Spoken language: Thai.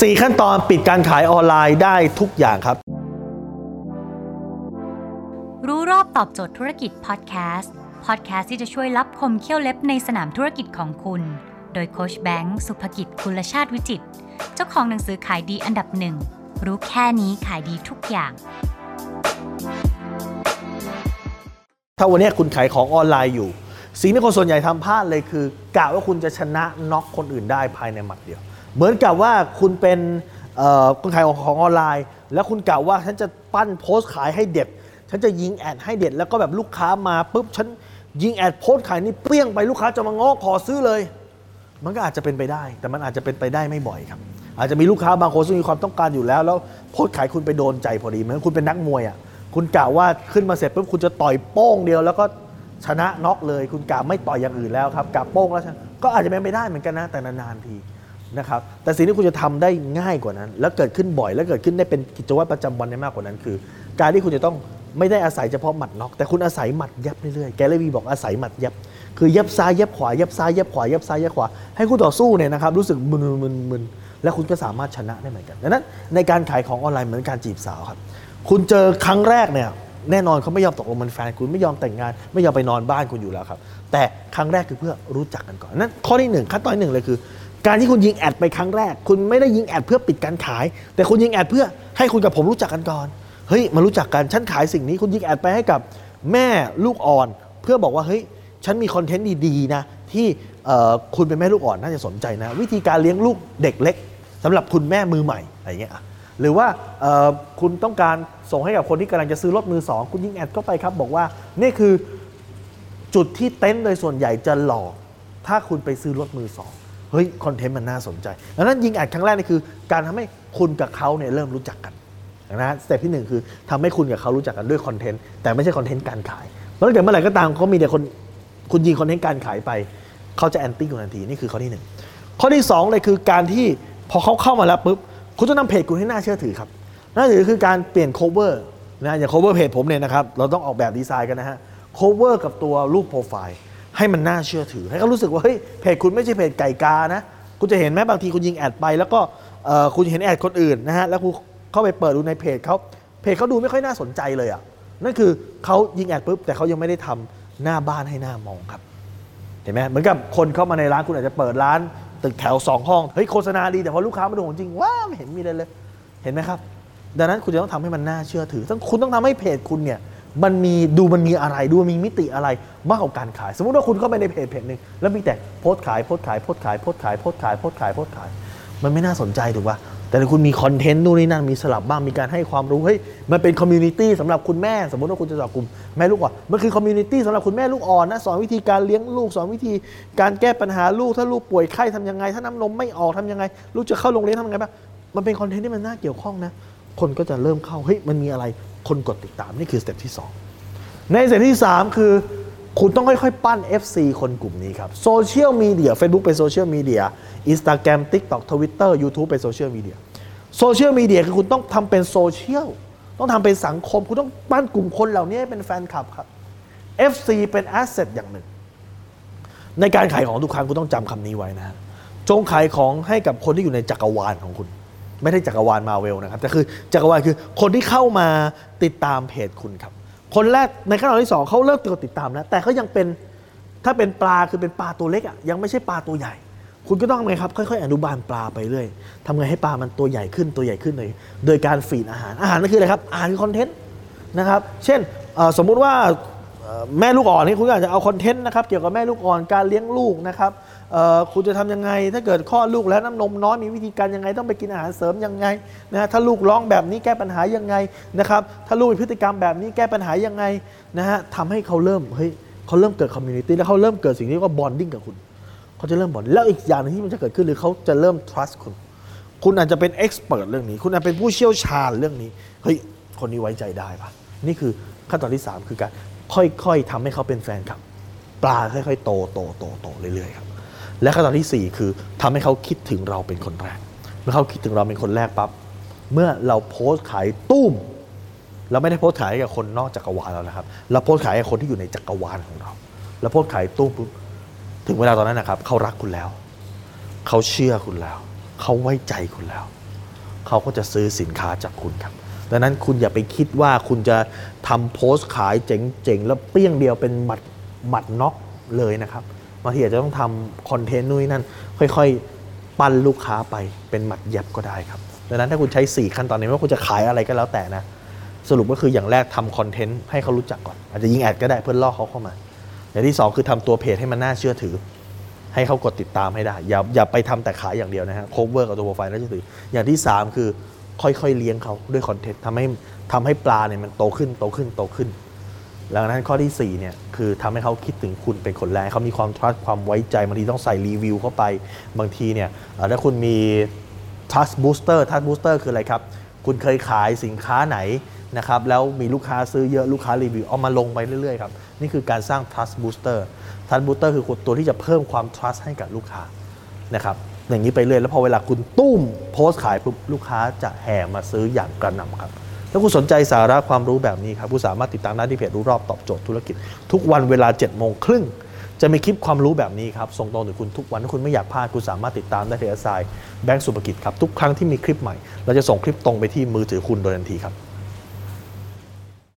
4 ขั้นตอนปิดการขายออนไลน์ได้ทุกอย่างครับ รู้รอบตอบโจทย์ธุรกิจพอดแคสต์พอดแคสต์ที่จะช่วยรับคมเขี้ยวเล็บในสนามธุรกิจของคุณ โดยโคชแบงค์สุภกิจคุลชาติวิจิตรเจ้าของหนังสือขายดีอันดับหนึ่งรู้แค่นี้ขายดีทุกอย่าง ถ้าวันนี้คุณขายของออนไลน์อยู่ สิ่งที่คนส่วนใหญ่ทำพลาดเลยคือกะว่าคุณจะชนะน็อกคนอื่นได้ภายในหมัดเดียว เหมือนกับว่าคุณเป็นคนขายของออนไลน์ แล้วคุณกะว่าฉันจะปั้นโพสต์ขายให้เด็ด ฉันจะยิงแอดให้เด็ด แล้วก็แบบลูกค้ามาปุ๊บฉันยิงแอดโพสต์ขายนี่เปรี้ยงไปลูกค้าจะมาง้อขอซื้อเลย มันก็อาจจะเป็นไปได้ แต่มันอาจจะเป็นไปได้ไม่บ่อยครับ อาจจะมีลูกค้าบางคนซึ่งมีความต้องการอยู่แล้ว แล้วโพสต์ขายคุณไปโดนใจพอดีเหมือนคุณเป็นนักมวยอะคุณกะว่าขึ้นมาเสร็จปุ๊บคุณจะต่อยโป้งเดียว แล้วก็ชนะน็อกเลย คุณกะไม่ต่อยอย่างอื่นแล้วครับกะโป้งแล้วชนก็อาจจะเป็นไปได้เหมือนกันนะแต่นานๆที นะครับแต่สิ่งที่คุณจะทำได้ง่ายกว่านั้น แล้วเกิดขึ้นบ่อย แล้วเกิดขึ้นได้เป็นกิจวัตรประจำวันได้มากกว่านั้นคือ การที่คุณจะต้องไม่ได้อาศัยเฉพาะหมัดน็อกแต่คุณอาศัยหมัดยับเรื่อยๆแกเลวีบอกอาศัยหมัดยับ คือยับซ้ายยับขวายับซ้ายยับขวายับซ้ายยับขวาให้คู่ต่อสู้เนี่ยนะครับรู้สึกมึนมึนมึนแล้วคุณก็สามารถชนะได้เหมือนกันดังนั้น ในการขายของออนไลน์เหมือนการจีบสาวครับ คุณเจอครั้งแรกเนี่ยแน่นอนเขาไม่ยอมตกลงเป็นแฟนคุณไม่ยอมแต่งงาน ไม่ยอมไปนอนบ้านคุณอยู่แล้วครับ แต่ครั้งแรกคือเพื่อรู้จักกันก่อนนั้นข้อที่หนึ่งขั้นตอนที่หนึ่งเลยคือ การที่คุณยิงแอดไปครั้งแรก คุณไม่ได้ยิงแอดเพื่อปิดการขาย แต่คุณยิงแอดเพื่อให้คุณกับผมรู้จักกันก่อนเฮ้ยมารู้จักกันฉันขายสิ่งนี้คุณยิงแอดไปให้กับแม่ลูกอ่อน เพื่อบอกว่าเฮ้ยฉันมีคอนเทนต์ดีๆนะที่คุณเป็นแม่ลูกอ่อนน่าจะสนใจนะ วิธีการเลี้ยงลูกเด็กเล็กสำหรับคุณแม่มือใหม่อะไรอย่างเงี้ยหรือว่าคุณต้องการส่งให้กับคนที่กำลังจะซื้อรถมือสองคุณยิงแอดเข้าไปครับ บอกว่านี่คือจุดที่เต็นท์โดยส่วนใหญ่จะหลอก ถ้าคุณไปซื้อรถมือสอง เฮ้ยคอนเทนต์มันน่าสนใจดังนั้นยิงแอดครั้งแรกนี่คือ การทำให้คุณกับเขาเนี่ยเริ่มรู้จักกันนะฮะ step ที่หนึ่งคือทำให้คุณกับเขารู้จักกันด้วยคอนเทนต์แต่ไม่ใช่คอนเทนต์การขายเพราะถ้าเกิดเมื่อไหร่ก็ตามเขามีแต่คนคุณยิงคอนเทนต์การขายไปเขาจะแอนตี้คุณทันทีนี่คือข้อที่หนึ่งข้อที่สองเลยคือการที่พอเขาเข้ามาแล้วปุ๊บคุณต้องนำเพจคุณให้น่าเชื่อถือครับน่าเชื่อถือคือการเปลี่ยน cover นะอย่าง cover เพจผมเนี่ยนะครับเราต้องออกแบบดีไซน์กันนะฮะ cover กับตัวรูปโปรไฟล์ ให้มันน่าเชื่อถือ ให้เขารู้สึกว่าเฮ้ยเพจคุณไม่ใช่เพจไก่กานะคุณจะเห็นไหมบางทีคุณยิงแอดไป แล้วก็คุณเห็นแอดคนอื่นนะฮะแล้วคุณเข้าไปเปิดดูในเพจเขาเพจเขาดูไม่ค่อยน่าสนใจเลยอะนั่นคือเขายิงแอดปุ๊บแต่เขายังไม่ได้ทำหน้าบ้านให้หน้ามองครับเห็นไหมเหมือนกับคนเข้ามาในร้านคุณอาจจะเปิดร้านตึกแถวสองห้องเฮ้ยโฆษณาดีแต่พอลูกค้ามาดูของจริงว้าไม่เห็นมีอะไรเลย เห็นไหมครับ ดังนั้นคุณจะต้องทำให้มันน่าเชื่อถือต้องคุณต้องทำให้เพจคุณเนี่ย มันมีดูมันมีอะไรดูมีมิติอะไรมากกว่าการขาย สมมติว่าคุณเข้าไปในเพจเพจหนึ่งแล้วมีแต่โพสต์ขายโพสต์ขายโพสต์ขายโพสต์ขายโพสต์ขายโพสต์ขายโพสต์ขาย มันไม่น่าสนใจถูกป่ะแต่ถ้าคุณมีคอนเทนต์นู่นนี่นั่นมีสลับบ้างมีการให้ความรู้เฮ้ยมันเป็น community สำหรับคุณแม่ สมมติว่าคุณจะจับกลุ่มแม่ลูกอ่อนมันคือ community สำหรับคุณแม่ลูกอ่อนนะสอนวิธีการเลี้ยงลูกสอนวิธีการแก้ปัญหาลูกถ้าลูกป่วยไข้ทำยังไง ถ้าน้ำนมไม่ออกทำยังไง ลูกจะเข้าโรงเรียนทำยังไงบ้างมันเป็นคอนเทนต์ที่มันน่าเกี่ยวข้องนะ คนก็จะเริ่มเข้าเฮ้ยมันมีอะไรคนกดติดตามนี่คือ step ที่สองใน step ที่ 3 คือ คุณต้องค่อยๆ ปั้น FC คนกลุ่มนี้ครับโซเชียลมีเดีย Facebook เป็นโซเชียลมีเดียInstagram TikTok Twitter YouTube เป็นโซเชียลมีเดียโซเชียลมีเดียคือคุณต้องทำเป็นโซเชียลต้องทำเป็นสังคม คุณต้องปั้นกลุ่มคนเหล่านี้ให้เป็นแฟนคลับครับ FC เป็น asset อย่างหนึ่ง ในการขายของทุกครั้งคุณต้องจำคำนี้ไว้นะจงขายของให้กับคนที่อยู่ในจักรวาลของคุณ ไม่ได้จักรวาลมาเวลนะครับแต่คือจักรวาลคือคนที่เข้ามาติดตามเพจคุณครับ คนแรกในขั้นตอนที่สองเขาเริ่มกดติดตามแล้วแต่เขายังเป็นถ้าเป็นปลาคือเป็นปลาตัวเล็กอะยังไม่ใช่ปลาตัวใหญ่ คุณก็ต้องทำไงครับ ค่อยๆ อนุบาลปลาไปเรื่อยทำไงให้ปลามันตัวใหญ่ขึ้นตัวใหญ่ขึ้นเลยโดยการฟีดอาหารอาหารนั่นคืออะไรครับอาหารคือคอนเทนต์นะครับ เช่นสมมุติว่า แม่ลูกอ่อนนี่คุณอาจจะเอาคอนเทนต์นะครับเกี่ยวกับแม่ลูกอ่อนการเลี้ยงลูกนะครับคุณจะทำยังไง ถ้าเกิดคลอดลูกแล้วน้ำนมน้อยมีวิธีการยังไง ต้องไปกินอาหารเสริมยังไงนะถ้าลูกร้องแบบนี้แก้ปัญหายังไงนะครับถ้าลูกมีพฤติกรรมแบบนี้แก้ปัญหายังไงนะฮะทำให้เขาเริ่มเฮ้ยเขาเริ่มเกิด community แล้วเขาเริ่มเกิดสิ่งที่เรียกว่า bonding กับคุณเขาจะเริ่ม bond แล้วอีกอย่างหนึ่งที่มันจะเกิดขึ้นคือเขาจะเริ่ม trust คุณ คุณอาจจะเป็น expert เรื่องนี้ คุณอาจเป็นผู้เชี่ยวชาญเรื่องนี้เฮ้ยคนนี้ไว้ใจได้ปะนี่คือขั้นตอนที่ 3 คือการ ค่อยๆทำให้เขาเป็นแฟนครับ ปลาค่อยๆ โตโตโตโตเรื่อยๆครับ และขั้นตอนที่ 4 คือทำให้เขาคิดถึงเราเป็นคนแรก เมื่อเขาคิดถึงเราเป็นคนแรกปั๊บเมื่อเราโพสต์ขายตุ้มเราไม่ได้โพสต์ขายกับคนนอกจักรวาลแล้วนะครับเราโพสต์ขายกับคนที่อยู่ในจักรวาลของเราเราโพสต์ขายตุ้มถึงเวลาตอนนั้นนะครับเขารักคุณแล้ว เขาเชื่อคุณแล้ว เขาไว้ใจคุณแล้ว เขาก็จะซื้อสินค้าจากคุณครับ ดังนั้นคุณอย่าไปคิดว่าคุณจะทำโพสต์ขายเจ๋งๆ แล้วเปรี้ยงเดียวเป็นหมัดหมัดน็อกเลยนะครับบางทีอาจจะต้องทำคอนเทนต์นู่นนั่น ค่อยๆ ปั้นลูกค้าไปเป็นหมัดแย็บก็ได้ครับดังนั้นถ้าคุณใช้ 4 ขั้นตอนนี้ไม่ว่าคุณจะขายอะไรก็แล้วแต่นะ สรุปก็คืออย่างแรกทำคอนเทนต์ให้เขารู้จักก่อน อาจจะยิงแอดก็ได้เพื่อล่อเขาเข้ามา อย่างที่ 2 คือทำตัวเพจให้มันน่าเชื่อถือ ให้เขากดติดตามให้ได้ อย่าอย่าไปทำแต่ขายอย่างเดียวนะฮะ cover กับตัวโปรไฟล์น่าเชื่อถืออย่างที่ 3 คือ ค่อยๆเลี้ยงเขาด้วยคอนเทนต์ทำให้ทำให้ปลาเนี่ยมันโตขึ้นโตขึ้นโตขึ้น หลังนั้นข้อที่4เนี่ยคือทำให้เขาคิดถึงคุณเป็นคนแรกเขามีความ trust ความไว้ใจบางทีต้องใส่รีวิวเข้าไปบางทีเนี่ยถ้าคุณมี trust booster trust booster คืออะไรครับ คุณเคยขายสินค้าไหนนะครับแล้วมีลูกค้าซื้อเยอะลูกค้ารีวิวเอามาลงไปเรื่อยๆครับนี่คือการสร้าง trust booster trust booster คือตัวที่จะเพิ่มความ trust ให้กับลูกค้านะครับ อย่างนี้ไปเรื่อยแล้วพอเวลาคุณตุ้มโพสต์ขายปุ๊บลูกค้าจะแห่มาซื้ออย่างกระหน่ำครับถ้าคุณสนใจสาระความรู้แบบนี้ครับคุณสามารถติดตามได้ที่เพจรู้รอบตอบโจทย์ธุรกิจ ทุกวันเวลา7จ็ดโมงครึ่งจะมีคลิปความรู้แบบนี้ครับส่งตรงถึงคุณทุกวันถ้าคุณไม่อยากพลาดคุณสามารถติดตามได้ที่แอสไซแบงก์สุภกิจครับทุกครั้งที่มีคลิปใหม่ เราจะส่งคลิปตรงไปที่มือถือคุณโดยทันทีครับ